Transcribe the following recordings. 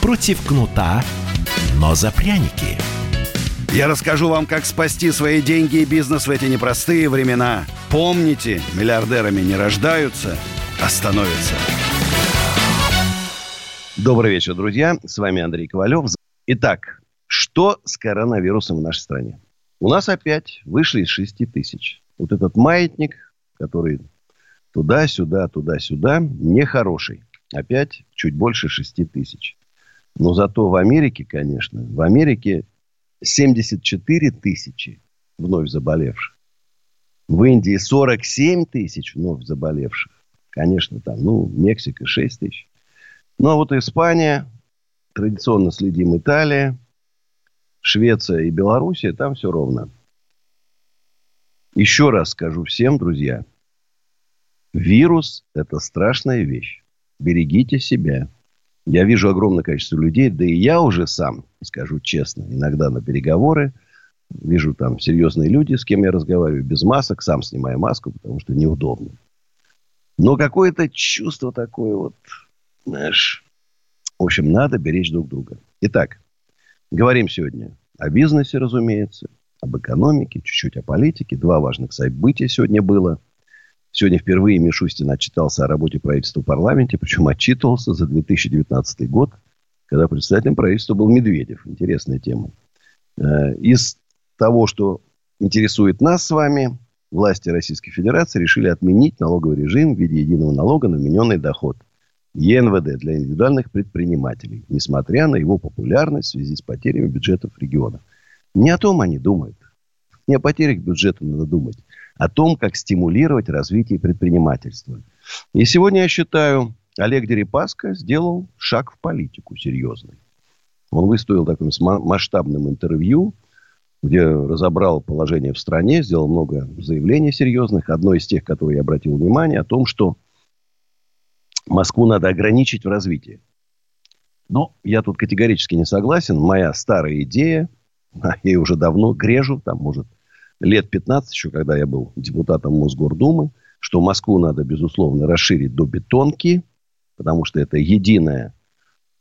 Против кнута, но за пряники. Я расскажу вам, как спасти свои деньги и бизнес в эти непростые времена. Помните, миллиардерами не рождаются, а становятся. Добрый вечер, друзья. С вами Андрей Ковалев. Итак, что с коронавирусом в нашей стране? У нас опять вышли из 6 тысяч. Вот этот маятник, который туда-сюда, туда-сюда, нехороший. Опять чуть больше 6 тысяч. Но зато в Америке, конечно, в Америке 74 тысячи вновь заболевших. В Индии 47 тысяч вновь заболевших. Конечно, там, ну, Мексика 6 тысяч. Ну, а вот Испания, традиционно следим Италия, Швеция и Белоруссия, там все ровно. Еще раз скажу всем, друзья, вирус – это страшная вещь. Берегите себя. Я вижу огромное количество людей, да и я уже сам, скажу честно, иногда на переговоры, вижу там серьезные люди, с кем я разговариваю, без масок, сам снимаю маску, потому что неудобно. Но какое-то чувство такое вот, знаешь, в общем, надо беречь друг друга. Итак, говорим сегодня о бизнесе, разумеется, об экономике, чуть-чуть о политике. Два важных события сегодня было – Сегодня впервые Мишустин отчитался о работе правительства в парламенте, причем отчитывался за 2019 год, когда председателем правительства был Медведев. Интересная тема. Э, из того, что интересует нас с вами, власти Российской Федерации решили отменить налоговый режим в виде единого налога на вмененный доход. ЕНВД для индивидуальных предпринимателей, несмотря на его популярность в связи с потерями бюджетов региона. Не о том они думают. Не о потерях бюджета надо думать о том, как стимулировать развитие предпринимательства. И сегодня, я считаю, Олег Дерипаска сделал шаг в политику серьезный. Он выступил таким масштабным интервью, где разобрал положение в стране, сделал много заявлений серьезных. Одно из тех, которые я обратил внимание, о том, что Москву надо ограничить в развитии. Но я тут категорически не согласен. Моя старая идея, я ее уже давно грежу, там, может, лет 15 еще, когда я был депутатом Мосгордумы, что Москву надо, безусловно, расширить до бетонки, потому что это единая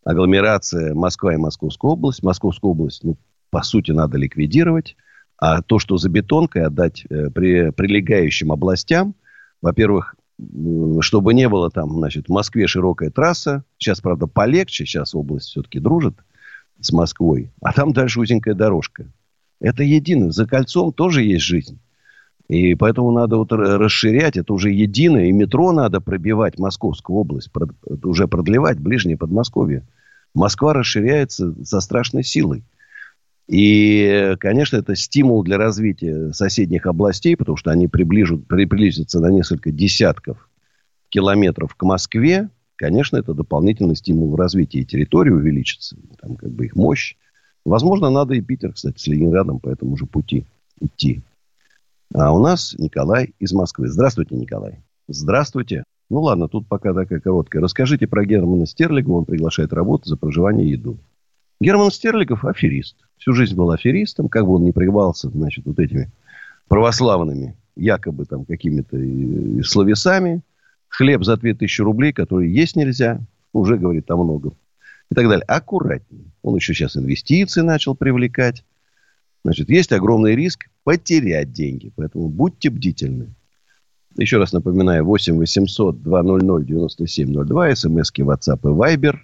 агломерация Москва и Московская область. Московскую область, ну, по сути, надо ликвидировать. А то, что за бетонкой отдать э, при прилегающим областям, во-первых, чтобы не было там, значит, в Москве широкая трасса. Сейчас, правда, полегче. Сейчас область все-таки дружит с Москвой. А там дальше узенькая дорожка. Это едино. За кольцом тоже есть жизнь. И поэтому надо вот расширять. Это уже единое. И метро надо пробивать Московскую область. Уже продлевать ближнее Подмосковье. Москва расширяется со страшной силой. И, конечно, это стимул для развития соседних областей, потому что они приближут, приблизятся на несколько десятков километров к Москве. Конечно, это дополнительный стимул в развитии территории увеличится. Там как бы их мощь. Возможно, надо и Питер, кстати, с Ленинградом по этому же пути идти. А у нас Николай из Москвы. Здравствуйте, Николай. Здравствуйте. Ну ладно, тут пока такая короткая. Расскажите про Германа Стерлигова. Он приглашает работу за проживание и еду. Герман Стерлигов аферист. Всю жизнь был аферистом. Как бы он ни прикрывался, значит, вот этими православными, якобы там какими-то словесами. Хлеб за 2000 рублей, который есть нельзя, уже говорит о многом и так далее. Аккуратнее. Он еще сейчас инвестиции начал привлекать. Значит, есть огромный риск потерять деньги. Поэтому будьте бдительны. Еще раз напоминаю, 8 800 200 9702, смски WhatsApp и Viber,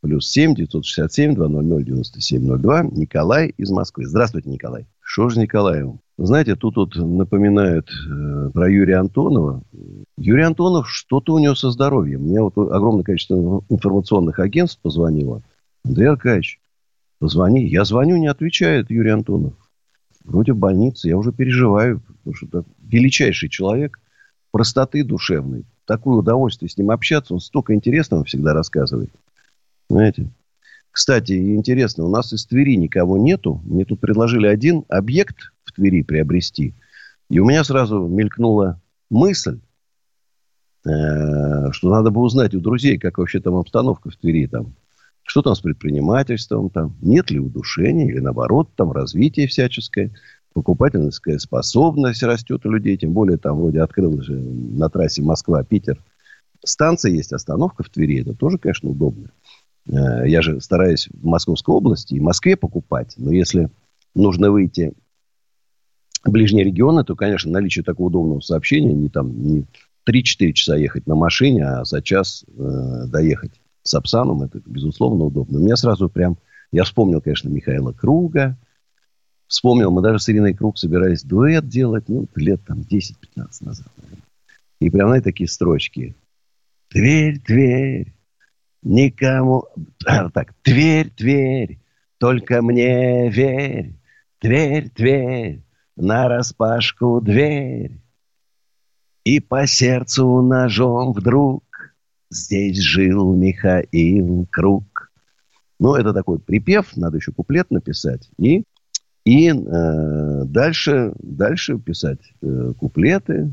плюс 7 967 200 9702. Николай из Москвы. Здравствуйте, Николай. Что же Николаеву? Знаете, тут вот напоминают э, про Юрия Антонова. Юрий Антонов, что-то у него со здоровьем. Мне вот огромное количество информационных агентств позвонило. Андрей Аркадьевич, позвони. Я звоню, не отвечает Юрий Антонов. Вроде в больнице. Я уже переживаю. Потому что это величайший человек. Простоты душевной. Такое удовольствие с ним общаться. Он столько интересного всегда рассказывает. Знаете? Кстати, интересно, у нас из Твери никого нету. Мне тут предложили один объект в Твери приобрести. И у меня сразу мелькнула мысль, э, что надо бы узнать у друзей, как вообще там обстановка в Твери. Там, что там с предпринимательством, там, нет ли удушения или наоборот, там развитие всяческое, покупательская способность растет у людей, тем более там вроде открылась же на трассе Москва-Питер станция есть, остановка в Твери, это тоже, конечно, удобно. Э, я же стараюсь в Московской области и Москве покупать, но если нужно выйти ближние регионы, то, конечно, наличие такого удобного сообщения не там не 3-4 часа ехать на машине, а за час э, доехать с Апсаном, это, безусловно, удобно. У меня сразу прям... Я вспомнил, конечно, Михаила Круга. Вспомнил, мы даже с Ириной Круг собирались дуэт делать, ну, лет там 10-15 назад. И прям, знаете, такие строчки. Тверь, Тверь, никому... А, так, Тверь, Тверь, только мне верь. Тверь, Тверь, на распашку дверь. И по сердцу ножом вдруг Здесь жил Михаил Круг. Ну, это такой припев, надо еще куплет написать. И, и э, дальше, дальше писать э, куплеты,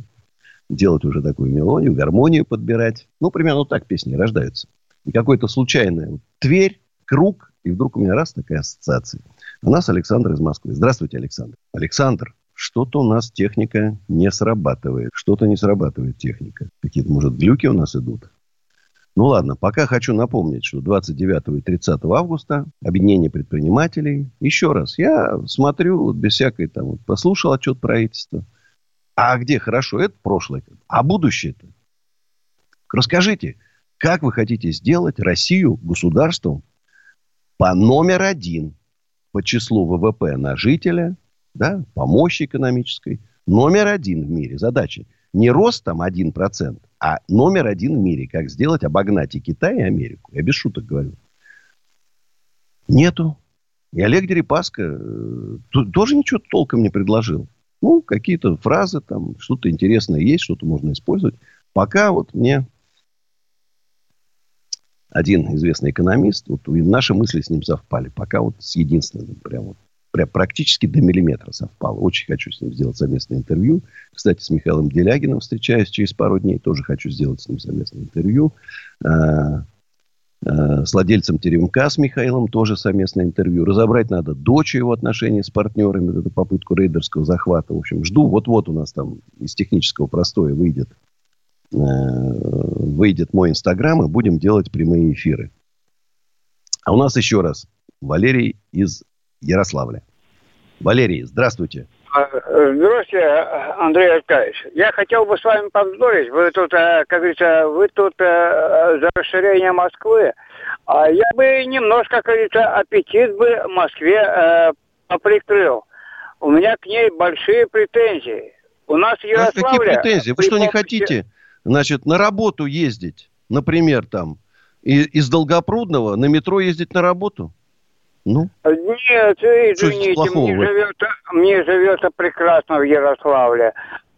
делать уже такую мелодию, гармонию подбирать. Ну, примерно так песни рождаются. И какой-то случайный вот, Тверь, круг, и вдруг у меня раз такая ассоциация. У нас Александр из Москвы. Здравствуйте, Александр. Александр, что-то у нас техника не срабатывает. Что-то не срабатывает техника. Какие-то, может, глюки у нас идут. Ну ладно, пока хочу напомнить, что 29 и 30 августа объединение предпринимателей. Еще раз, я смотрю вот без всякой там, вот, послушал отчет правительства. А где хорошо? Это прошлое. А будущее-то? Расскажите, как вы хотите сделать Россию государством по номер один по числу ВВП на жителя, да, по экономической, номер один в мире задача. Не рост там 1%, а номер один в мире. Как сделать, обогнать и Китай, и Америку. Я без шуток говорю. Нету. И Олег Дерипаска э, тоже ничего толком не предложил. Ну, какие-то фразы там, что-то интересное есть, что-то можно использовать. Пока вот мне один известный экономист, вот наши мысли с ним совпали. Пока вот с единственным, прям вот практически до миллиметра совпало. Очень хочу с ним сделать совместное интервью. Кстати, с Михаилом Делягиным встречаюсь через пару дней. Тоже хочу сделать с ним совместное интервью. А, а, с владельцем Теремка, с Михаилом, тоже совместное интервью. Разобрать надо дочь его отношения с партнерами, вот эту попытку рейдерского захвата. В общем, жду. Вот-вот у нас там из технического простоя выйдет, э, выйдет мой инстаграм, и будем делать прямые эфиры. А у нас еще раз Валерий из Ярославля. Валерий, здравствуйте. А, здравствуйте, Андрей Аркадьевич. Я хотел бы с вами повздорить. Вы тут, э, как говорится, вы тут э, за расширение Москвы. А я бы немножко, как говорится, аппетит бы Москве э, поприкрыл. У меня к ней большие претензии. У нас в Ярославле... А какие претензии? Вы что, не хотите, значит, на работу ездить? Например, там, из Долгопрудного на метро ездить на работу? Ну? Нет, извините, мне живется, мне живется прекрасно в Ярославле.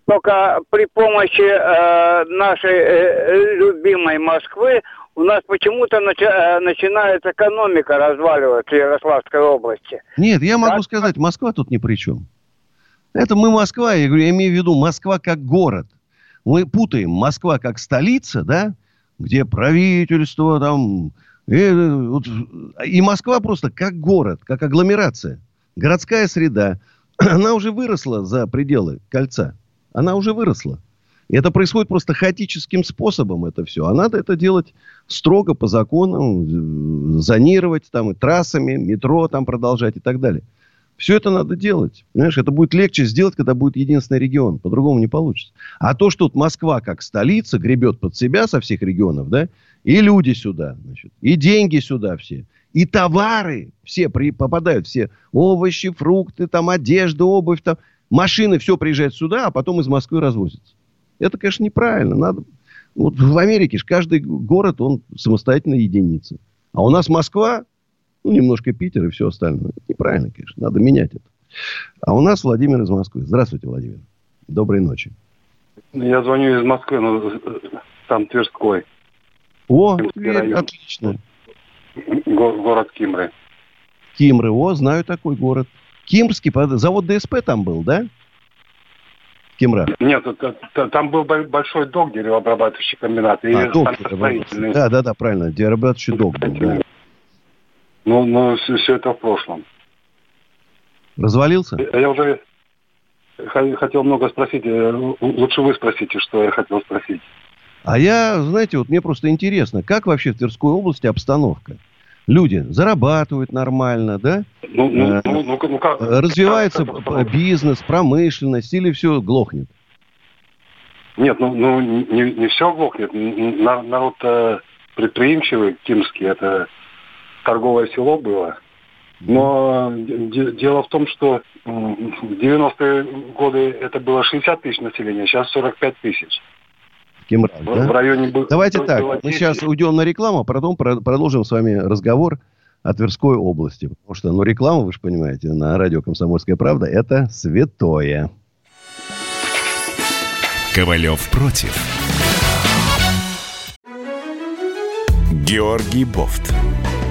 Только при помощи э, нашей э, любимой Москвы у нас почему-то начи- э, начинает экономика разваливаться в Ярославской области. Нет, я могу так? сказать, Москва тут ни при чем. Это мы Москва, я говорю, я имею в виду Москва как город. Мы путаем Москва как столица, да, где правительство, там, и, э, вот, и Москва просто как город, как агломерация. Городская среда. Она уже выросла за пределы кольца. Она уже выросла. И это происходит просто хаотическим способом это все. А надо это делать строго по законам, э, зонировать там и трассами, метро там продолжать и так далее. Все это надо делать. Понимаешь, это будет легче сделать, когда будет единственный регион. По-другому не получится. А то, что вот Москва как столица гребет под себя со всех регионов, да, и люди сюда, значит, и деньги сюда все, и товары все при, попадают, все овощи, фрукты, там, одежда, обувь, там, машины, все приезжает сюда, а потом из Москвы развозится. Это, конечно, неправильно. Надо... Вот в Америке же каждый город, он самостоятельная единица. А у нас Москва, ну, немножко Питер и все остальное. Это неправильно, конечно. Надо менять это. А у нас Владимир из Москвы. Здравствуйте, Владимир. Доброй ночи. Я звоню из Москвы, но там Тверской. О, Тверь, отлично. Го- город Кимры. Кимры, о, знаю такой город. Кимрский, завод ДСП там был, да? Кимра. Нет, там был бо- большой док, деревообрабатывающий комбинат. И А, док, да, да, да, правильно. Дерабатовичий док был, да. Ну, ну все, это в прошлом. Развалился? Я уже хотел много спросить. э, Лучше вы спросите, что я хотел спросить. А я, знаете, вот мне просто интересно, как вообще в Тверской области обстановка? Люди зарабатывают нормально, да? Ну, ну, Э, ну, ну, ну, как- Развивается как- бизнес, промышленность или все глохнет? Нет, ну, ну не, не все глохнет. Народ э, предприимчивый, Кимский, это торговое село было. Но де- дело в том, что в 90-е годы это было 60 тысяч населения, сейчас 45 тысяч. Кемра, В, да? в районе бы- Давайте было так, мы 10. сейчас уйдем на рекламу, а потом про- продолжим с вами разговор о Тверской области. Потому что, ну, реклама, вы же понимаете, на радио «Комсомольская правда» – это святое. Ковалев против. Георгий Бофт.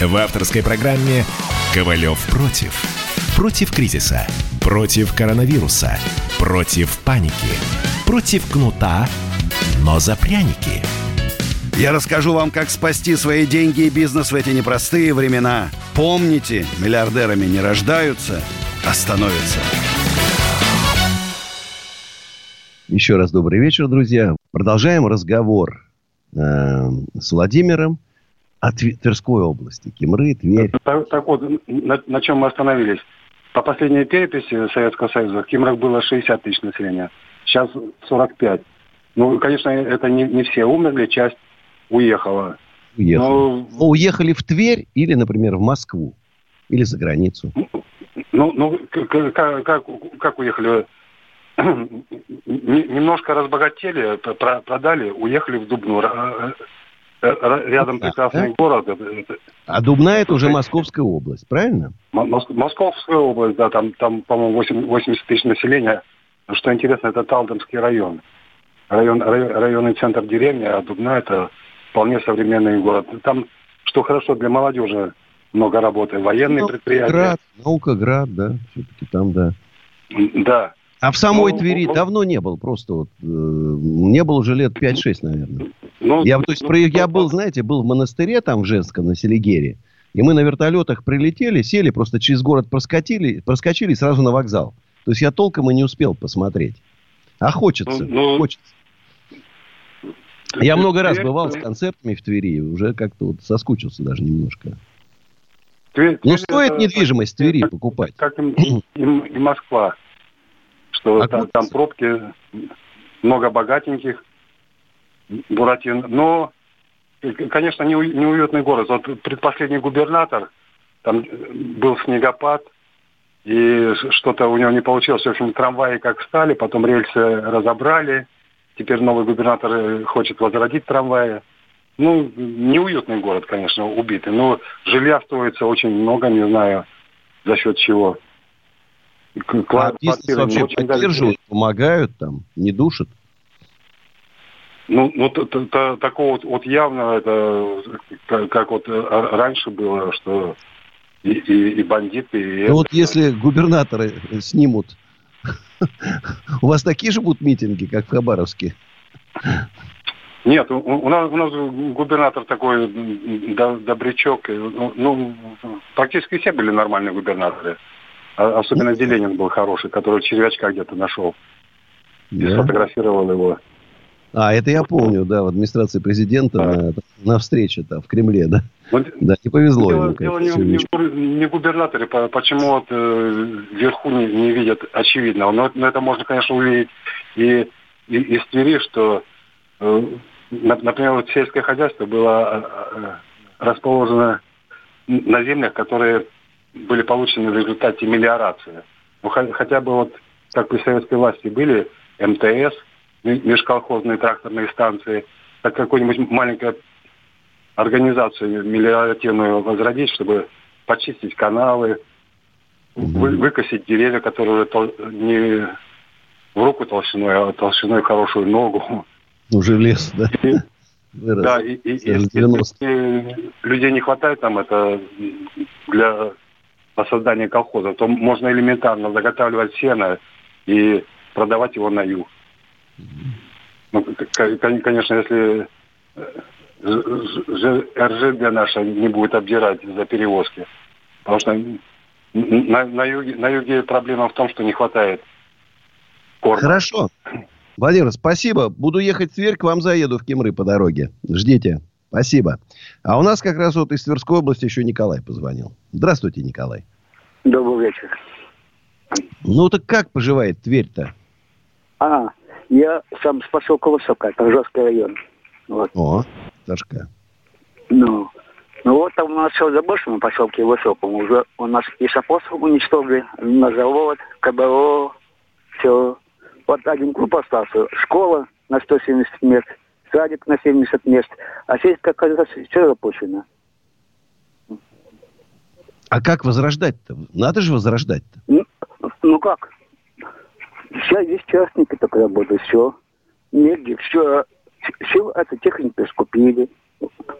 В авторской программе «Ковалев против». Против кризиса, против коронавируса, против паники, против кнута, но за пряники. Я расскажу вам, как спасти свои деньги и бизнес в эти непростые времена. Помните, миллиардерами не рождаются, а становятся. Еще раз добрый вечер, друзья. Продолжаем разговор э, с Владимиром о Тви- Тверской области. Кемры, Тверь. Так, так вот, на, на чем мы остановились? По последней переписи Советского Союза в Кимрах было 60 тысяч населения, сейчас 45. Ну, конечно, это не, не все умерли, часть уехала. Уехали. Ну, Ну, уехали в Тверь или, например, в Москву. Или за границу. Ну, ну к- к- как, как, как уехали? Немножко разбогатели, продали, уехали в Дубну. Э, э, Рядом прекрасный город. это- это А Дубна это уже Московская область, правильно? Московская область, да, там, там по-моему, 8 80 тысяч населения. Но Что интересно, это Талдомский район. район рай- районный центр деревни, а Дубна это вполне современный город. Там, что хорошо для молодежи, много работы. Военные предприятия. Град, Наукоград, да, все-таки там, да. Да. А в самой Ну, Твери ну, давно не был, просто вот, э, не было уже лет 5-6, наверное. Ну, Я, то есть, ну, про- я был, знаете, был в монастыре там в Женском, на Селигере, и мы на вертолетах прилетели, сели, просто через город проскочили, проскочили сразу на вокзал. То есть я толком и не успел посмотреть. А хочется, Ну, ну, хочется. Я много раз бывал с концертами в Твери, уже как-то вот соскучился даже немножко. Тверь- Ну, стоит это- недвижимость в Твери покупать. Как и, и- и Москва. Что А там, там пробки, много богатеньких, буратин. Но, э, конечно, неу- неуютный город. Вот предпоследний губернатор, там э, был снегопад, и что-то у него не получилось. В общем, трамваи как стали, потом рельсы разобрали. Теперь новый губернатор э, хочет возродить трамваи. Ну, неуютный город, конечно, убитый. Но жилья строится очень много, не знаю, за счет чего. К- А бизнес не вообще поддерживают, помогают там, не душат. Ну, ну т- т- т- такого вот, явно это как, как вот э, раньше было, что и, и- и бандиты, и Ну это вот если губернаторы снимут, у вас такие же будут митинги, как в Хабаровске? Нет, у, у нас, у нас губернатор такой добрячок. Ну, ну, практически все были нормальные губернаторы. А- Особенно Зеленин был хороший, который червячка где-то нашел и Да. сфотографировал его. А, это я помню, да, в адмадминистрации президента Да. на, на встрече там в Кремле, да. Ну, Да, не повезло Дело, ему, дело не, не не губернаторе, по- почему вот э, вверху не, не видят очевидного. Но, но это можно, конечно, увидеть и, и из Твери, что, э, на- например, вот сельское хозяйство было э, э, расположено на землях, которые были получены в результате мелиорации. Ну, хотя бы вот, как при советской власти были МТС, межколхозные тракторные станции, так какую-нибудь маленькую организацию мелиоративную возродить, чтобы почистить каналы, вы, выкосить деревья, которые тол- не в руку толщиной, а толщиной хорошую ногу. Уже лес, да? И, да, и, и, и, если людей не хватает там это для создания колхоза, то можно элементарно заготавливать сено и продавать его на юг. Ну, конечно, если э, РЖД наша не будет обдирать за перевозки. Потому что на, на, юге, на юге проблема в том, что не хватает корма. Хорошо. Владимир, спасибо. Буду ехать в Тверь, к вам заеду в Кемры по дороге. Ждите. Спасибо. А у нас как раз вот из Тверской области еще Николай позвонил. Здравствуйте, Николай. Добрый вечер. Ну так как поживает Тверь-то? А, я сам с поселка Высокая, Торжевский район. Вот. О, Торжка. Ну, ну вот там у нас все заброшено в поселке Высоком. Уже у нас и сапосов уничтожили, на завод, КБО, все. Вот один клуб остался, школа на 170 мест, садик на 70 мест, а сельская казахстанская все запущено. А как возрождать-то? Надо же возрождать-то. Ну, ну как? Сейчас здесь частники так работают, все. Негде, все, все это технику скупили.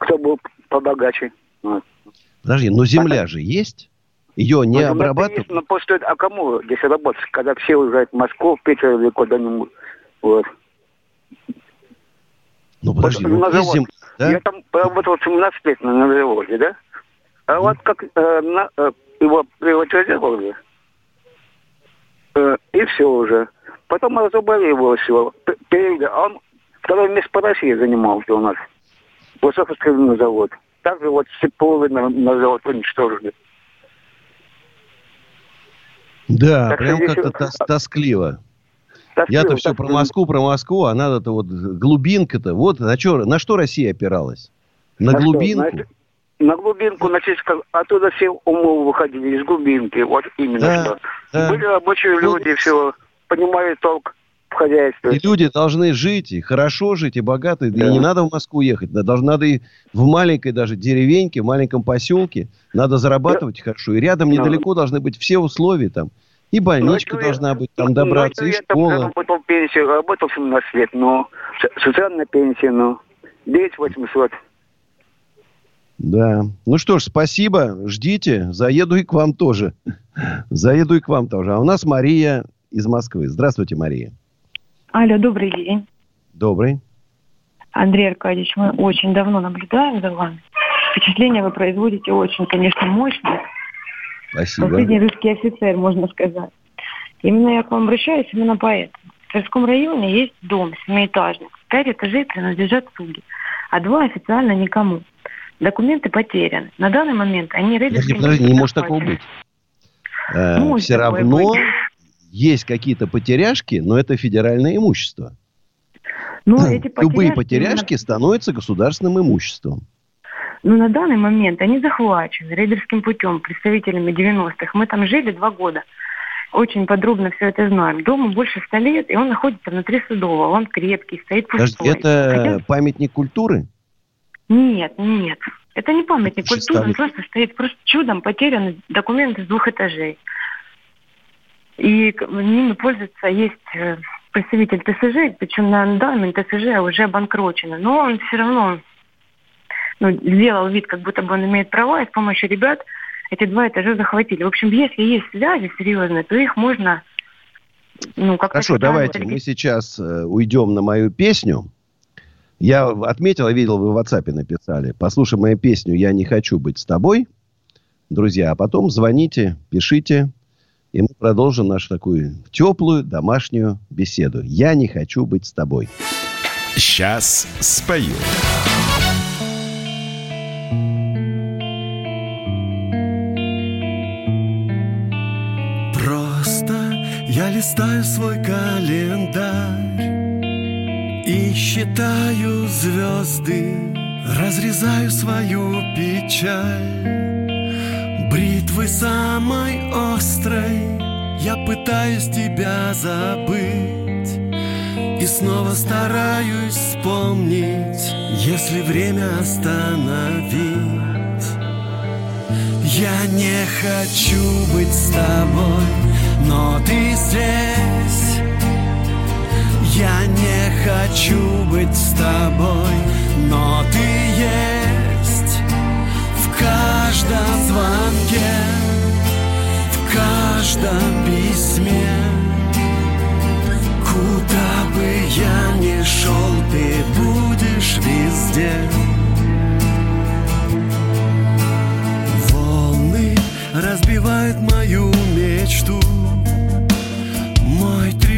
Кто был побогаче. Вот. Подожди, но земля а, же есть? Ее не ну, обрабатывают? но просто, а кому здесь работать, когда все уезжают в Москву, в Питер или куда-нибудь? Вот. Ну, подожди, вот, ну, завод. Зем... Да? Я там работал 17 лет на, на заводе, да? А mm. вот как э, на, э, его приватизировали, э, и все уже. Потом разобрали его все. Перевели. А он второе место по России занимался у нас. Высокострельный завод. Также вот Сиповы на, на завод уничтожили. Да, так прям как-то тос тоскливо. Я-то все про Москву, про Москву, а надо-то вот глубинка-то. Вот на, чё, на что Россия опиралась? На, на глубинку? Что? На, на глубинку, значит, оттуда все умы выходили из глубинки. Вот именно да, что. Да. Были рабочие ну, люди, все понимают толк в хозяйстве. И люди должны жить, и хорошо жить, и богато. Да. И не надо в Москву ехать. Надо, надо и в маленькой даже деревеньке, в маленьком поселке. Надо зарабатывать да. хорошо. И рядом недалеко да. должны быть все условия там. И больничка ну, должна быть, там добраться, ну, и школа. Я работал пенсию, работал 17 лет, но социальная пенсия, ну, 9 800. Да. Ну что ж, спасибо. Ждите. Заеду и к вам тоже. Заеду и к вам тоже. А у нас Мария из Москвы. Здравствуйте, Мария. Алло, добрый день. Добрый. Андрей Аркадьевич, мы очень давно наблюдаем за вами. Впечатление вы производите очень, конечно, мощное. Спасибо. Последний русский офицер, можно сказать. Именно я к вам обращаюсь именно поэтому. В Тверском районе есть дом семиэтажный. Пять этажей принадлежат суде, а два официально никому. Документы потеряны. На данный момент они рейдерским... Подожди, не может такого быть. Э, все равно быть есть какие-то потеряшки, но это федеральное имущество. Ну, эти потеряшки Любые потеряшки именно... становятся государственным имуществом. Но на данный момент они захвачены рейдерским путем представителями 90-х. Мы там жили два года. Очень подробно все это знаем. Дому больше ста лет, и он находится внутри Судового. Он крепкий, стоит пустой. Подожди, это Хотя... памятник культуры? Нет, нет. Это не памятник культуры, он просто стоит просто чудом потерян документы с двух этажей и ними пользуется, есть э, представитель ТСЖ, причем на данный ТСЖ уже обанкрочено, но он все равно ну, сделал вид, как будто бы он имеет права, и с помощью ребят эти два этажа захватили. В общем, если есть связи серьезные, то их можно... Ну, как Хорошо, давайте мы сейчас э, уйдем на мою песню. Я отметил, я видел, вы в WhatsApp написали. Послушай мою песню «Я не хочу быть с тобой». Друзья, а потом звоните, пишите, и мы продолжим нашу такую теплую домашнюю беседу. Я не хочу быть с тобой. Сейчас спою. Просто я листаю свой календарь И считаю звезды Разрезаю свою печаль. Бритвы самой острой Я пытаюсь тебя забыть. И снова стараюсь вспомнить Если время остановить. Я не хочу быть с тобой Но ты здесь Я не хочу быть с тобой Но ты есть В каждом звонке В каждом письме. Куда бы я ни шел, ты будешь везде. Волны разбивают мою мечту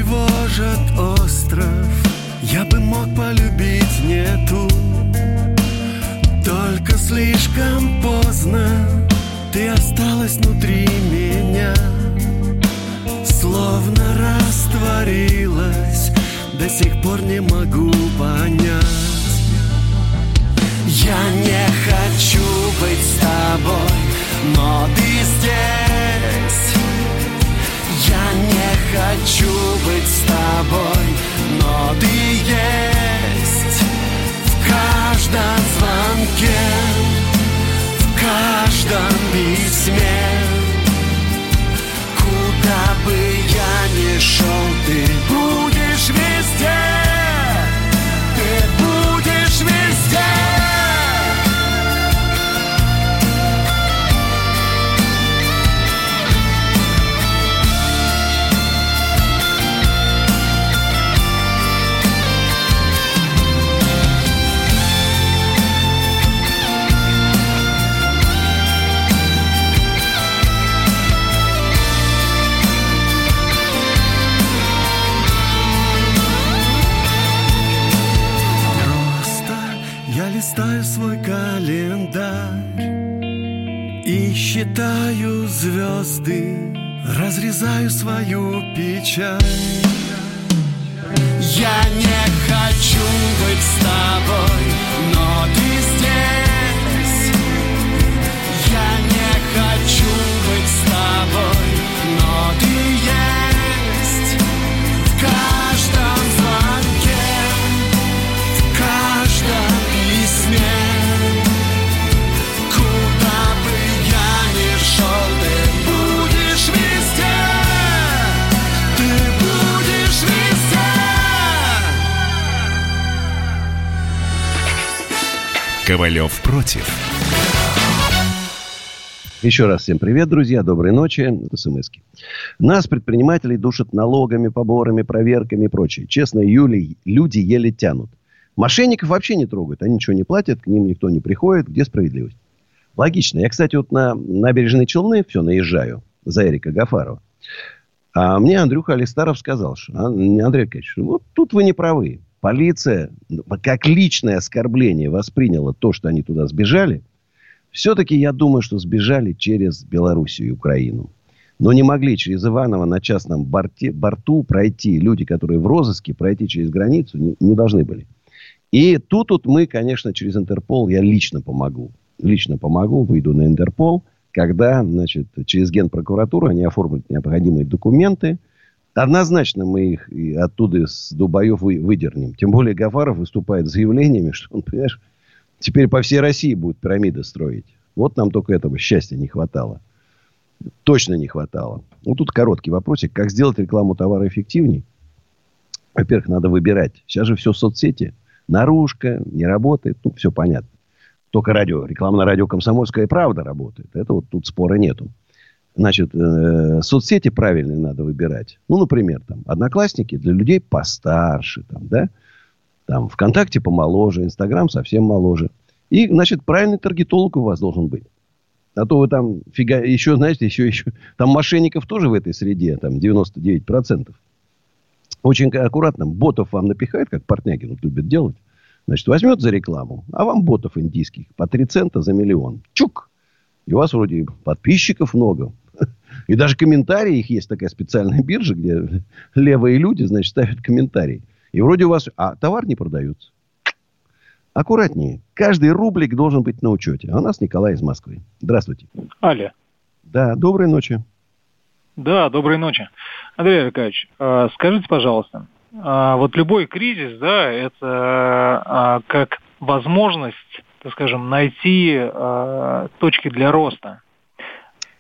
Мой тревожит остров. Я бы мог полюбить не ту Только слишком поздно. Ты осталась внутри меня. Словно растворилась. До сих пор не могу понять. Я не хочу быть с тобой Но ты здесь Я не хочу быть с тобой Но ты есть В каждом звонке В каждом письме. Куда бы я ни шел, ты будешь везде Еще раз всем привет, друзья. Доброй ночи. Это СМСки. Нас, предпринимателей, душат налогами, поборами, проверками и прочее. Честно, Юли, люди еле тянут. Мошенников вообще не трогают. Они ничего не платят, к ним никто не приходит. Где справедливость? Логично. Я, кстати, вот на набережной Челны все наезжаю за Эрика Гафарова. А мне Андрюха Алистаров сказал, что, «А, Андрей Аркадьевич, вот тут вы не правы. Полиция, ну, как личное оскорбление, восприняла то, что они туда сбежали. Все-таки я думаю, что сбежали через Белоруссию и Украину. Но не могли через Иваново на частном борте, борту пройти люди, которые в розыске, пройти через границу не, не должны были. И тут вот мы, конечно, через Интерпол я лично помогу. Лично помогу, выйду на Интерпол, когда, значит, через Генпрокуратуру они оформят необходимые документы. Однозначно мы их оттуда с Дубаев вы, выдернем. Тем более Гафаров выступает с заявлениями, что он, понимаешь, теперь по всей России будет пирамиды строить. Вот нам только этого счастья не хватало. Точно не хватало. Ну, тут короткий вопросик. Как сделать рекламу товара эффективней? Во-первых, надо выбирать. Сейчас же все соцсети. Наружка, не работает. Ну, все понятно. Только радио, реклама на радио «Комсомольская правда» работает. Это вот тут спора нету. Значит, э, соцсети правильные надо выбирать. Ну, например, там, Одноклассники для людей постарше, там, да? Там, ВКонтакте помоложе, Инстаграм совсем моложе. И, значит, правильный таргетолог у вас должен быть. А то вы там фига... Еще, знаете, еще, еще... Там мошенников тоже в этой среде, там 99%. Очень аккуратно. Ботов вам напихает, как Портнягин любит делать. Значит, возьмет за рекламу, а вам ботов индийских по 3 цента за миллион. Чук! И у вас вроде подписчиков много. И даже комментарии, их есть такая специальная биржа, где левые люди, значит, ставят комментарии. И вроде у вас... А товар не продается. Аккуратнее. Каждый рублик должен быть на учете. А у нас Николай из Москвы. Здравствуйте. Алло. Да, доброй ночи. Да, доброй ночи. Андрей Аркадьевич, а, скажите, пожалуйста, а, вот любой кризис, да, это а, как возможность, так скажем, найти точки для роста.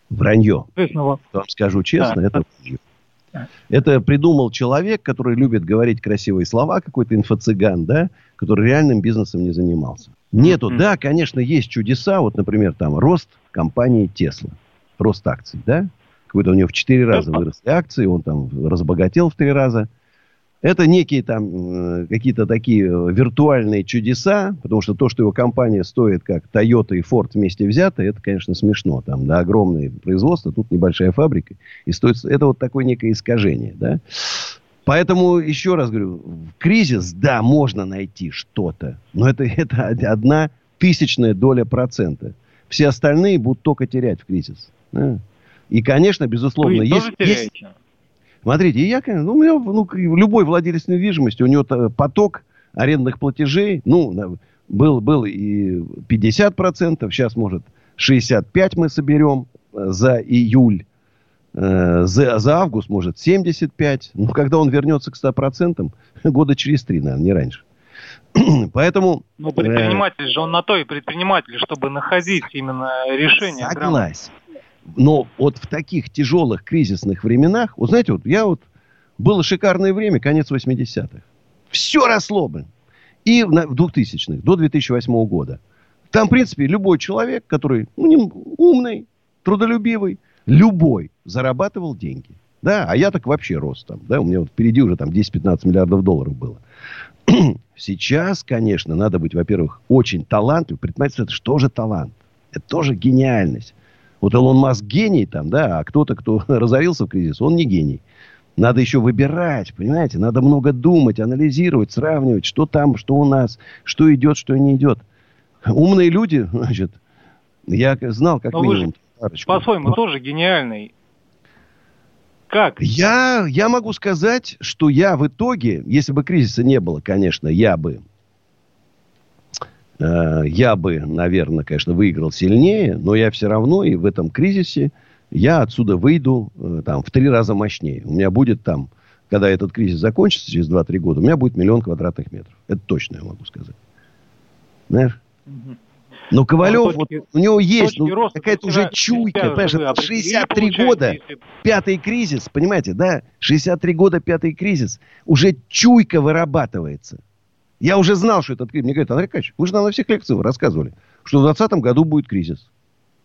Вранье. Вам скажу честно, да. это вранье. Это придумал человек, который любит говорить красивые слова, какой-то инфо-цыган, да, который реальным бизнесом не занимался. Нету, mm-hmm. да, конечно, есть чудеса, вот, например, там, рост компании Тесла, рост акций, да, какой-то у него в четыре раза выросли акции, он там разбогател в три раза – это некие там э, какие-то такие э, виртуальные чудеса, потому что то, что его компания стоит как Toyota и Ford вместе взятые, это, конечно, смешно. Там, да, огромные производства, тут небольшая фабрика. И стоит, это вот такое некое искажение, да. Поэтому, еще раз говорю, в кризис, да, можно найти что-то, но это, это одна тысячная доля процента. Все остальные будут только терять в кризис. Да? И, конечно, безусловно, Вы есть, есть, Смотрите, я, ну, у меня, ну, любой владелец недвижимости, у него поток арендных платежей, ну, был, был и 50%, сейчас, может, 65 мы соберем э, за июль. Э, за, за август, может, 75. Ну, когда он вернется к 100%, года через три, наверное, не раньше. Поэтому... Ну, предприниматель же, он на то и предприниматель, чтобы находить именно решение. Согласен. Но вот в таких тяжелых кризисных временах, вот знаете, вот я вот, было шикарное время, конец 80-х. Все росло, бы И в 2000-х, до 2008 года. Там, в принципе, любой человек, который ну, не, умный, трудолюбивый, любой зарабатывал деньги. Да, а я так вообще рос там. Да, у меня вот впереди уже там 10-15 миллиардов долларов было. Сейчас, конечно, надо быть, во-первых, очень талантливым. Предпринимательство это что же талант? Это тоже гениальность. Вот Илон Маск гений там, да, а кто-то, кто разорился в кризис, он не гений. Надо еще выбирать, понимаете? Надо много думать, анализировать, сравнивать, что там, что у нас, что идет, что не идет. Умные люди, значит, я знал, как Но минимум. По-своему, Но... тоже гениальный. Как? Я, я могу сказать, что я в итоге, если бы кризиса не было, конечно, я бы Э, я бы, наверное, конечно, выиграл сильнее, но я все равно и в этом кризисе я отсюда выйду э, там в три раза мощнее. У меня будет там, когда этот кризис закончится через 2-3 года, у меня будет миллион квадратных метров. Это точно я могу сказать. Знаешь? Но Ковалев, вот, у него есть ну, какая-то уже чуйка, понимаешь, 63 года, пятый кризис, понимаете, да? 63 года, пятый кризис, уже чуйка вырабатывается. Я уже знал, что этот кризис. Мне говорят, Андрей Аркадьевич, вы же нам на всех лекциях рассказывали, что в 2020 году будет кризис.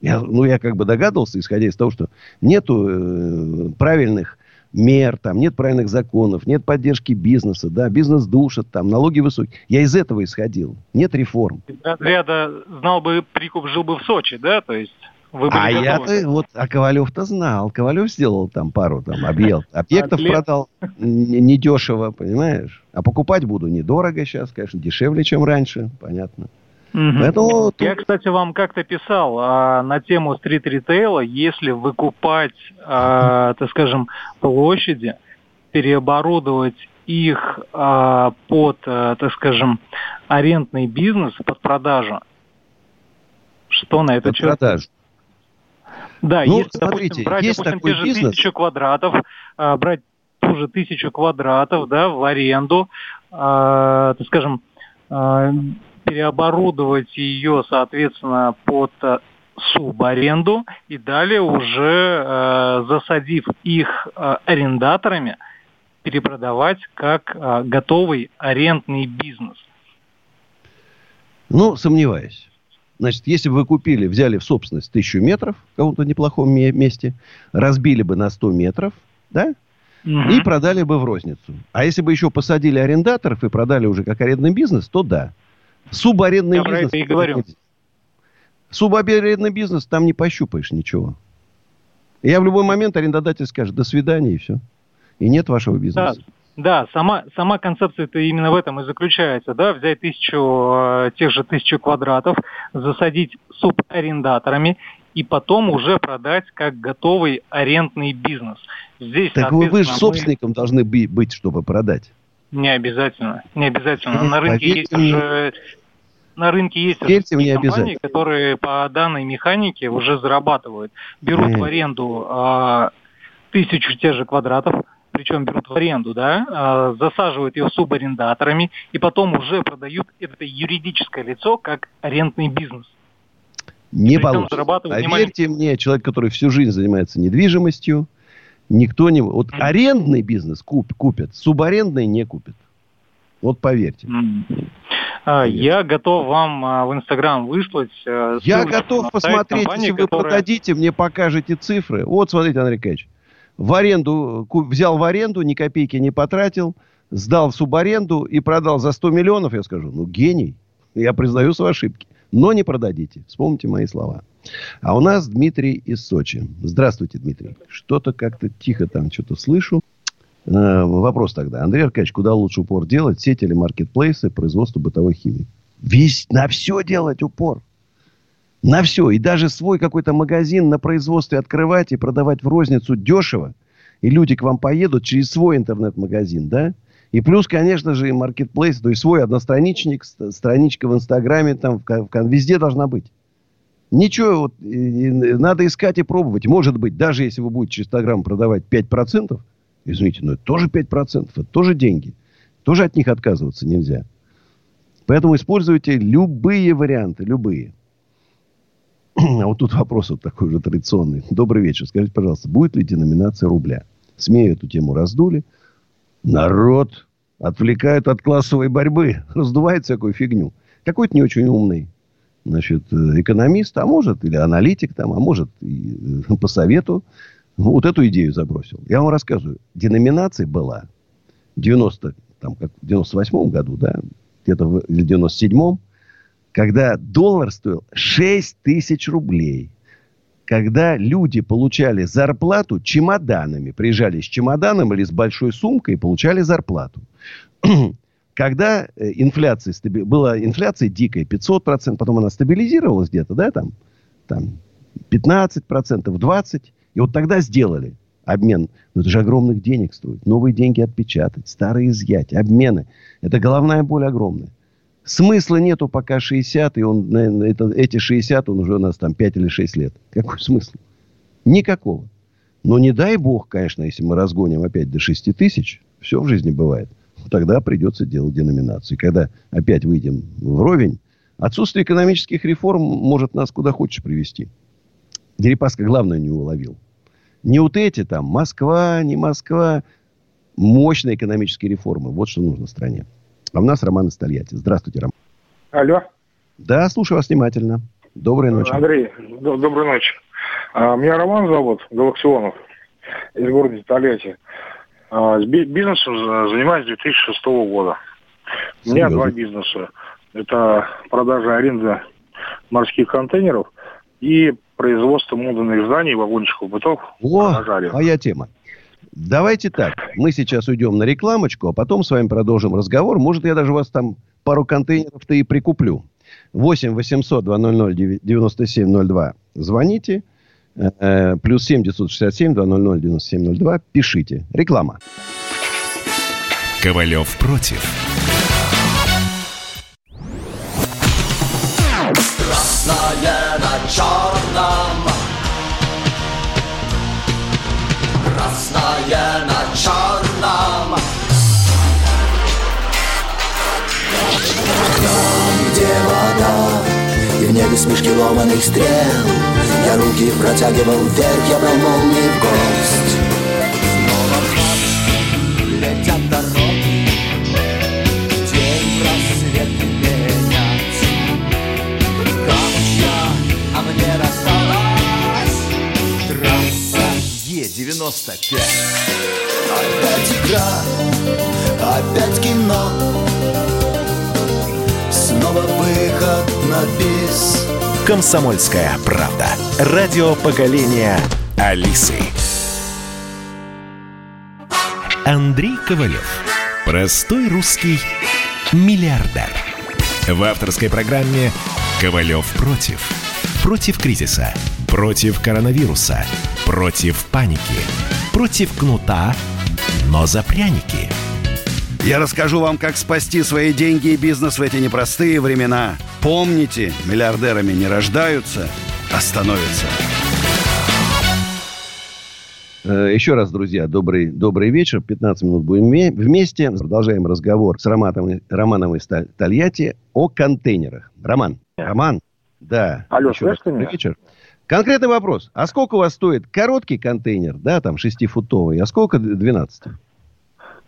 Я, ну, я как бы догадывался, исходя из того, что нету э, правильных мер, там, нет правильных законов, нет поддержки бизнеса, да, бизнес душит, там, налоги высокие. Я из этого исходил. Нет реформ. Ряда знал бы, Прикуп жил бы в Сочи, да, то есть вы а я-то вот, а Ковалев-то знал. Ковалев сделал там пару там объел, объектов продал недешево, понимаешь? А покупать буду недорого сейчас, конечно, дешевле, чем раньше, понятно. Угу. Поэтому Я, кстати, вам как-то писал а, на тему стрит-ритейла, если выкупать, а, так скажем, площади, переоборудовать их а, под, а, так скажем, арендный бизнес, под продажу, что на это счет? Продажу. Да, ну, если, смотрите, допустим, брать, есть допустим, такой те же бизнес. тысячу квадратов, а, брать ту же тысячу квадратов, да, в аренду, так скажем, а, переоборудовать ее, соответственно, под субаренду и далее уже э, засадив их э, арендаторами, перепродавать как э, готовый арендный бизнес. Ну, сомневаюсь. Значит, если бы вы купили, взяли в собственность тысячу метров в каком-то неплохом месте, разбили бы на 100 метров, да, угу. и продали бы в розницу. А если бы еще посадили арендаторов и продали уже как арендный бизнес, то да. Субарендный Я бизнес... Про это и говорю. Субарендный бизнес, там не пощупаешь ничего. Я в любой момент арендодатель скажет, до свидания, и все. И нет вашего бизнеса. Да. Да, сама, сама концепция-то именно в этом и заключается, да, взять тысячу, э, тех же тысячу квадратов, засадить субарендаторами и потом уже продать как готовый арендный бизнес. Здесь, так вы, вы же собственником мы... должны быть, чтобы продать. Не обязательно, не обязательно. На рынке есть уже на рынке есть Верьте мне компании, которые по данной механике уже зарабатывают. Берут mm. в аренду э, тысячу тех же квадратов, причем берут в аренду, да, э, засаживают ее субарендаторами и потом уже продают это юридическое лицо как арендный бизнес. Не получится. А верьте мне, человек, который всю жизнь занимается недвижимостью, никто не... Вот mm. арендный бизнес куп, купят, субарендный не купит. Вот поверьте. Mm. А, я готов вам а, в Инстаграм выслать. А, Я готов посмотреть, компании, если вы которая... продадите, мне покажете цифры. Вот, смотрите, Андрей Николаевич. В аренду, взял в аренду, ни копейки не потратил, сдал в субаренду и продал за 100 миллионов, я скажу, ну, гений. Я признаю свои ошибки. Но не продадите. Вспомните мои слова. А у нас Дмитрий из Сочи. Здравствуйте, Дмитрий. Что-то как-то тихо там что-то слышу. Э, вопрос тогда. Андрей Аркадьевич, куда лучше упор делать? Сеть или маркетплейсы, производство бытовой химии? Весь, на все делать упор. На все. И даже свой какой-то магазин на производстве открывать и продавать в розницу дешево. И люди к вам поедут через свой интернет-магазин, да? И плюс, конечно же, и маркетплейс, то есть свой одностраничник, страничка в Инстаграме, там, в, в, везде должна быть. Ничего, вот, и, и, надо искать и пробовать. Может быть, даже если вы будете через Инстаграм продавать 5%, Извините, но это тоже 5%, это тоже деньги. Тоже от них отказываться нельзя. Поэтому используйте любые варианты, любые. А вот тут вопрос вот такой уже традиционный. Добрый вечер. Скажите, пожалуйста, будет ли деноминация рубля? СМИ эту тему раздули. Народ отвлекают от классовой борьбы. Раздувает всякую фигню. Какой-то не очень умный значит, экономист, а может, или аналитик там, а может, и э, по совету вот эту идею забросил. Я вам рассказываю. Деноминация была в 90, там, как в 98 году, да, где-то в, или 97-м, когда доллар стоил 6 тысяч рублей. Когда люди получали зарплату чемоданами. Приезжали с чемоданом или с большой сумкой и получали зарплату. Когда э, инфляция, была инфляция дикая, 500%, потом она стабилизировалась где-то, да, там, там 15%, 20%. И вот тогда сделали обмен. Но это же огромных денег стоит. Новые деньги отпечатать, старые изъять, обмены. Это головная боль огромная. Смысла нету пока 60, и он, это, эти 60, он уже у нас там 5 или 6 лет. Какой смысл? Никакого. Но не дай бог, конечно, если мы разгоним опять до 6 тысяч, все в жизни бывает, тогда придется делать деноминацию. И когда опять выйдем вровень, отсутствие экономических реформ может нас куда хочешь привести. Дерипаска главное не уловил. Не вот эти там, Москва, не Москва. Мощные экономические реформы. Вот что нужно стране. А у нас Роман из Тольятти. Здравствуйте, Роман. Алло. Да, слушаю вас внимательно. Доброй ночи. Андрей, до- доброй ночи. А, меня Роман зовут, Галаксионов, из города Тольятти. А, бизнесом занимаюсь с 2006 года. У меня два бизнеса. Это продажа аренда морских контейнеров и производство модульных зданий, вагончиков, бытов О, моя тема. Давайте так. Мы сейчас уйдем на рекламочку, а потом с вами продолжим разговор. Может, я даже у вас там пару контейнеров-то и прикуплю. 8 800 200 9702. Звоните. Э, плюс 7 967 200 9702. Пишите. Реклама. Ковалев против. Красное на черном И в небе смешки ломаных стрел. Я руки протягивал вверх Я брал молнии в гость летят дороги День просвет Е-95 Опять игра, опять кино. Снова выход на бис Комсомольская правда. Радио поколения Алисы. Андрей Ковалев. Простой русский миллиардер. В авторской программе «Ковалев против». Против кризиса. Против коронавируса Против паники. Против кнута, но за пряники. Я расскажу вам, как спасти свои деньги и бизнес в эти непростые времена. Помните, миллиардерами не рождаются, а становятся. Э, еще раз, друзья, добрый, добрый вечер. 15 минут будем вместе. Продолжаем разговор с Романом, Романом из Тольятти о контейнерах. Роман. Роман. Да. Алло, Еще раз, добрый вечер. Конкретный вопрос. А сколько у вас стоит короткий контейнер, да, там, шестифутовый, а сколько 12?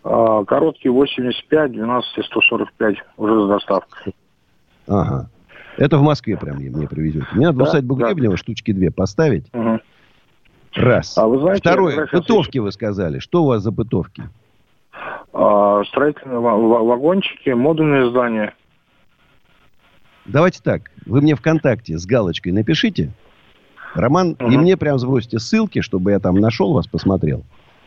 А, короткий 85, 12 145 уже с доставкой. Ага. Это в Москве прям мне привезете. Мне надо да, усадьбу да. Гребнева штучки две поставить. Угу. Раз. А вы знаете, Второе. Бытовки вы сказали. Что у вас за бытовки? А, строительные вагончики, модульные здания. Давайте так. Вы мне ВКонтакте с галочкой напишите. Роман, угу. и мне прям сбросьте ссылки, чтобы я там нашел вас, посмотрел.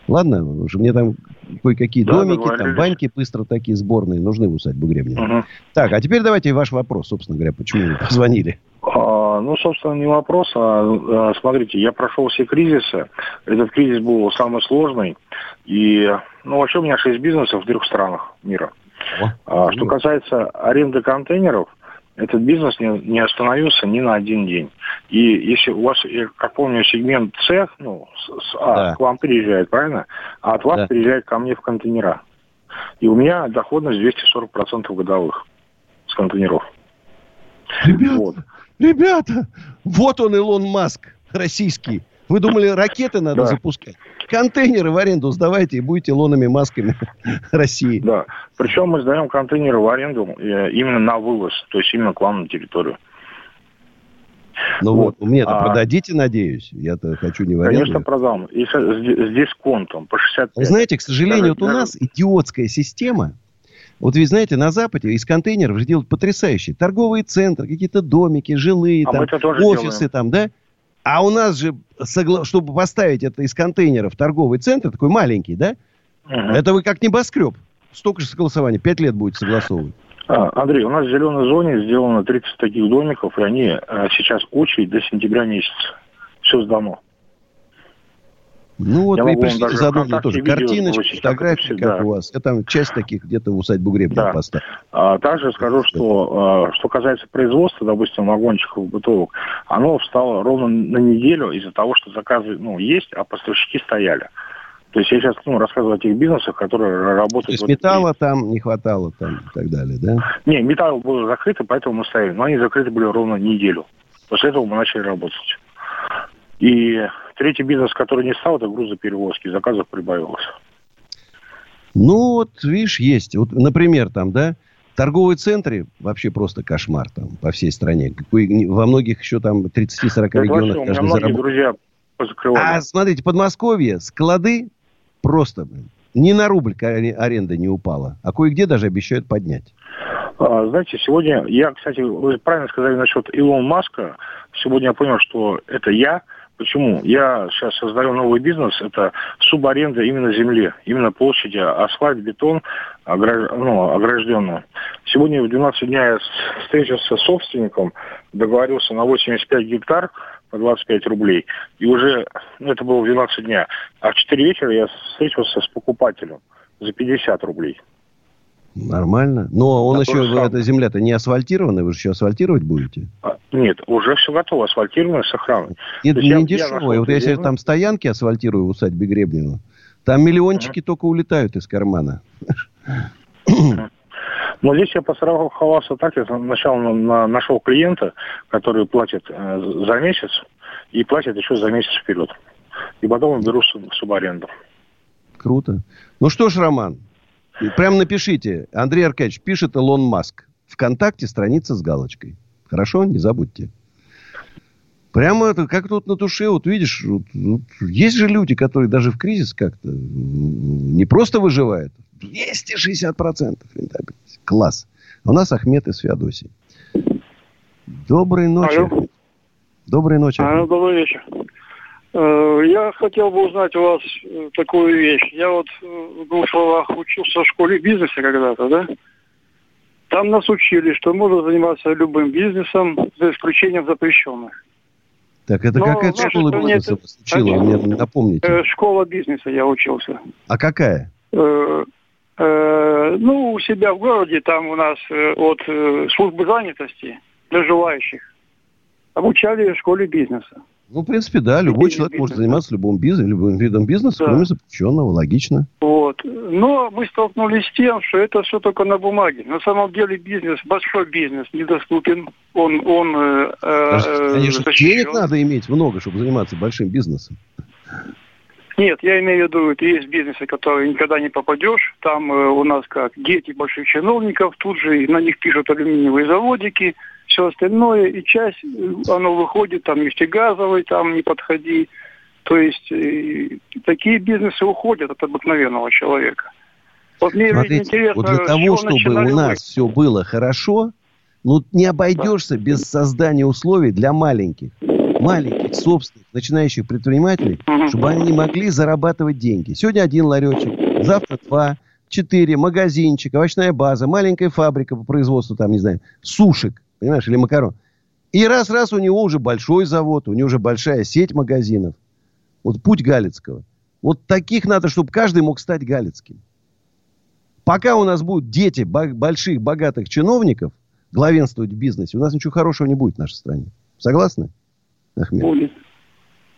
Ладно, уже мне там кое-какие да, домики, там баньки быстро такие сборные нужны в усадьбу Гребнева. Угу. Так, а теперь давайте ваш вопрос, собственно говоря, почему вы позвонили. А, ну, собственно, не вопрос, а, а смотрите, я прошел все кризисы. Этот кризис был самый сложный. И, ну, вообще у меня шесть бизнесов в трех странах мира. О, а, что касается аренды контейнеров – этот бизнес не, не остановился ни на один день. И если у вас, я как помню, сегмент С, ну, с А да. к вам приезжает, правильно? А от вас да. приезжает ко мне в контейнера. И у меня доходность 240% годовых с контейнеров. Ребята, вот. ребята, вот он Илон Маск, российский. Вы думали, ракеты надо да. запускать? Контейнеры в аренду сдавайте и будете лонами масками России. Да. Причем мы сдаем контейнеры в аренду э, именно на вывоз, то есть именно к вам на территорию. Ну вот, вот мне-то а... продадите, надеюсь. Я-то хочу не в аренду. Конечно, продам. И с, с дисконтом по 65. Вы знаете, к сожалению, даже, вот у нас идиотская система. Вот вы знаете, на Западе из контейнеров же делают потрясающие. Торговые центры, какие-то домики, жилые, а там, офисы делаем. там, да? А у нас же, чтобы поставить это из контейнеров торговый центр, такой маленький, да? Угу. Это вы как небоскреб. Столько же согласований. Пять лет будете согласовывать. А, Андрей, у нас в зеленой зоне сделано 30 таких домиков, и они а, сейчас очередь до сентября месяца. Все сдано. Ну вот Я вы пришли заодно мне тоже картиночки, фотографии, как да. у вас. Я там часть таких где-то в усадьбу Гребня да. поставил. А, также скажу, что а, что касается производства, допустим, вагончиков бытовых, оно встало ровно на неделю из-за того, что заказы ну, есть, а поставщики стояли. То есть я сейчас ну, рассказываю о тех бизнесах, которые работают... То есть металла там не хватало там и так далее, да? Не, металл был закрыт, поэтому мы стояли. Но они закрыты были ровно неделю. После этого мы начали работать. И третий бизнес, который не стал, это грузоперевозки. Заказов прибавилось. Ну, вот, видишь, есть. Вот, например, там, да, торговые центры вообще просто кошмар там по всей стране. Во многих еще там 30-40 регионах. У меня многие друзья позакрывали. А смотрите, Подмосковье, склады просто ни на рубль аренда не упала. А кое-где даже обещают поднять. А, знаете, сегодня я, кстати, вы правильно сказали насчет Илона Маска. Сегодня я понял, что это я – Почему? Я сейчас создаю новый бизнес, это субаренда именно земли, именно площади, асфальт, бетон, ограж... ну, огражденная. Сегодня в 12 дня я встретился с собственником, договорился на 85 гектар по 25 рублей, и уже, ну, это было в 12 дня, а в 4 вечера я встретился с покупателем за 50 рублей. Нормально. Но он еще, эта земля-то не асфальтированная, вы же еще асфальтировать будете? А, нет, уже все готово, асфальтировано с охраной. Это не я, дешевое. Вот если там стоянки асфальтирую в усадьбе Гребнева, там миллиончики uh только улетают из кармана. Но здесь я постраховался так, я сначала на, на, нашел клиента, который платит э, за месяц и платит еще за месяц вперед. И потом беру субаренду. Круто. Ну что ж, Роман, Прям напишите. Андрей Аркадьевич пишет Илон Маск. Вконтакте страница с галочкой. Хорошо? Не забудьте. Прямо это, как тут на душе, вот видишь, вот, вот, есть же люди, которые даже в кризис как-то не просто выживают. 260% рентабельность. Класс. У нас Ахмед из Феодосии. Доброй ночи. Алло. Доброй ночи. Алло, добрый вечер. Э, я хотел бы узнать у вас э, такую вещь. Я вот э, в двух словах учился в школе бизнеса когда-то, да? Там нас учили, что можно заниматься любым бизнесом, за исключением запрещенных. Так, это какая школа бизнеса вас учила? Мне напомните. Школа бизнеса я учился. А какая? э, ну, у себя в городе, там у нас от службы занятости для желающих обучали в школе бизнеса. Ну, в принципе, да, любой Бизнес, человек может заниматься любым, бизнесом, любым видом бизнеса, да. кроме запрещенного, логично. Вот. Но мы столкнулись с тем, что это все только на бумаге. На самом деле бизнес, большой бизнес, недоступен. Он, он э, э Конечно, защищен. денег надо иметь много, чтобы заниматься большим бизнесом. Нет, я имею в виду, это есть бизнесы, которые никогда не попадешь. Там э, у нас как дети больших чиновников, тут же на них пишут алюминиевые заводики – все остальное, и часть, э, оно выходит, там, нефтегазовый, там, не подходи. То есть и, э, такие бизнесы уходят от обыкновенного человека. Вот мне Смотрите, интересно, вот для того, чтобы у нас вы? все было хорошо, ну, не обойдешься да. без создания условий для маленьких, маленьких, собственных, начинающих предпринимателей, угу. чтобы они могли зарабатывать деньги. Сегодня один ларечек, завтра два, четыре, магазинчик, овощная база, маленькая фабрика по производству, там, не знаю, сушек понимаешь, или макарон. И раз-раз у него уже большой завод, у него уже большая сеть магазинов. Вот путь Галицкого. Вот таких надо, чтобы каждый мог стать Галицким. Пока у нас будут дети больших, богатых чиновников главенствовать в бизнесе, у нас ничего хорошего не будет в нашей стране. Согласны, Ахмед? Будет.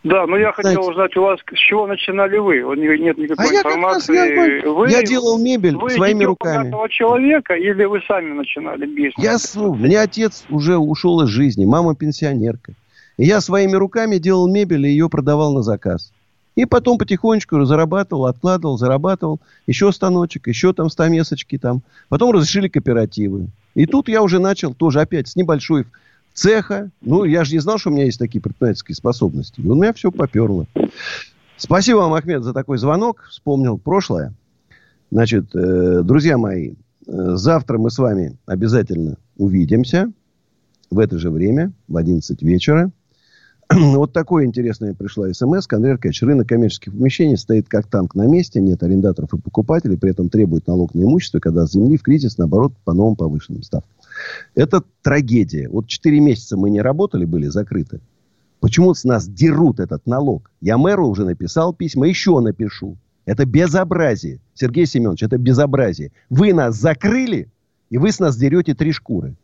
Да, но я Знаете, хотел узнать у вас, с чего начинали вы? Нет никакой а информации. Я, я, вы, я делал мебель вы своими руками. Вы человека или вы сами начинали бизнес? Я, у меня отец уже ушел из жизни, мама пенсионерка. И я своими руками делал мебель и ее продавал на заказ. И потом потихонечку зарабатывал, откладывал, зарабатывал. Еще станочек, еще там стамесочки там. Потом разрешили кооперативы. И тут я уже начал тоже опять с небольшой цеха. Ну, я же не знал, что у меня есть такие предпринимательские способности. И у меня все поперло. Спасибо вам, Ахмед, за такой звонок. Вспомнил прошлое. Значит, э, друзья мои, э, завтра мы с вами обязательно увидимся в это же время, в 11 вечера. вот такое интересное пришла смс. Андрей Аркадьевич, рынок коммерческих помещений стоит как танк на месте, нет арендаторов и покупателей, при этом требует налог на имущество, когда с земли в кризис, наоборот, по новым повышенным ставкам. Это трагедия. Вот 4 месяца мы не работали, были закрыты. Почему с нас дерут этот налог? Я мэру уже написал письма, еще напишу. Это безобразие. Сергей Семенович, это безобразие. Вы нас закрыли, и вы с нас дерете три шкуры.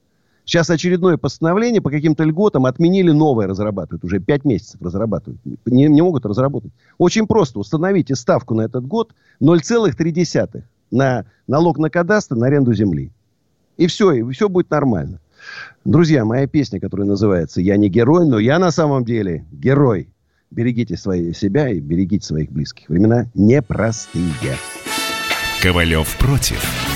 Сейчас очередное постановление по каким-то льготам отменили новое разрабатывают. Уже 5 месяцев разрабатывают. Не, не могут разработать. Очень просто. Установите ставку на этот год 0,3 на налог на кадастр, на аренду земли. И все, и все будет нормально. Друзья, моя песня, которая называется «Я не герой, но я на самом деле герой». Берегите свои, себя и берегите своих близких. Времена непростые. Ковалев против.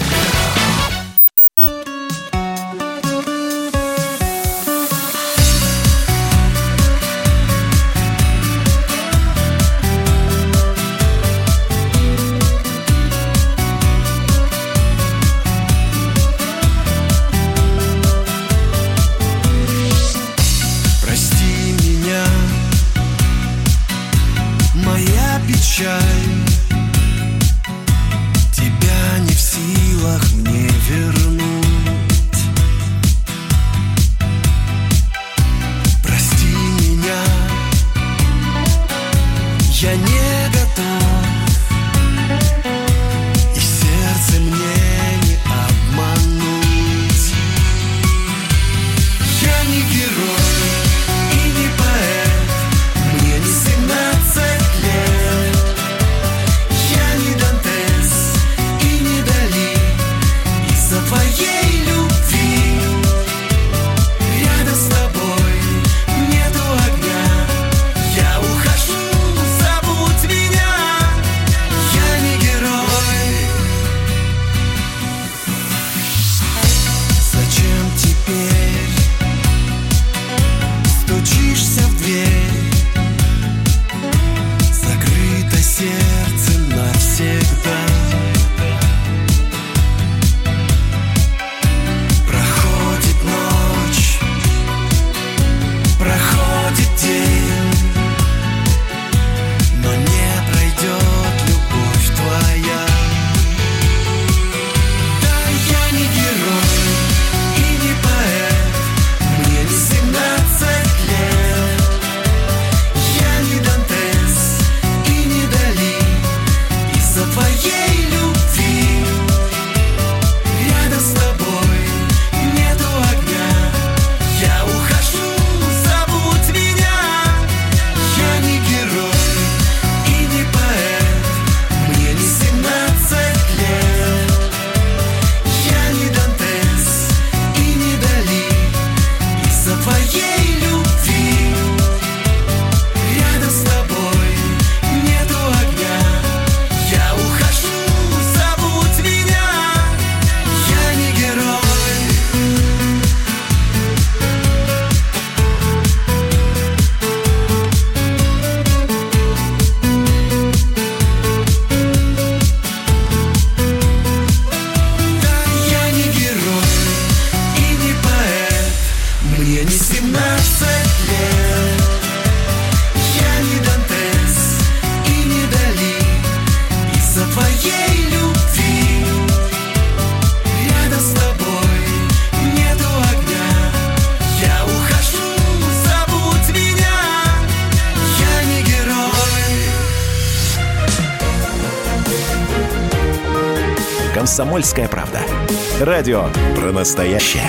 Радио про настоящее.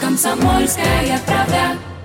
«Комсомольская правда».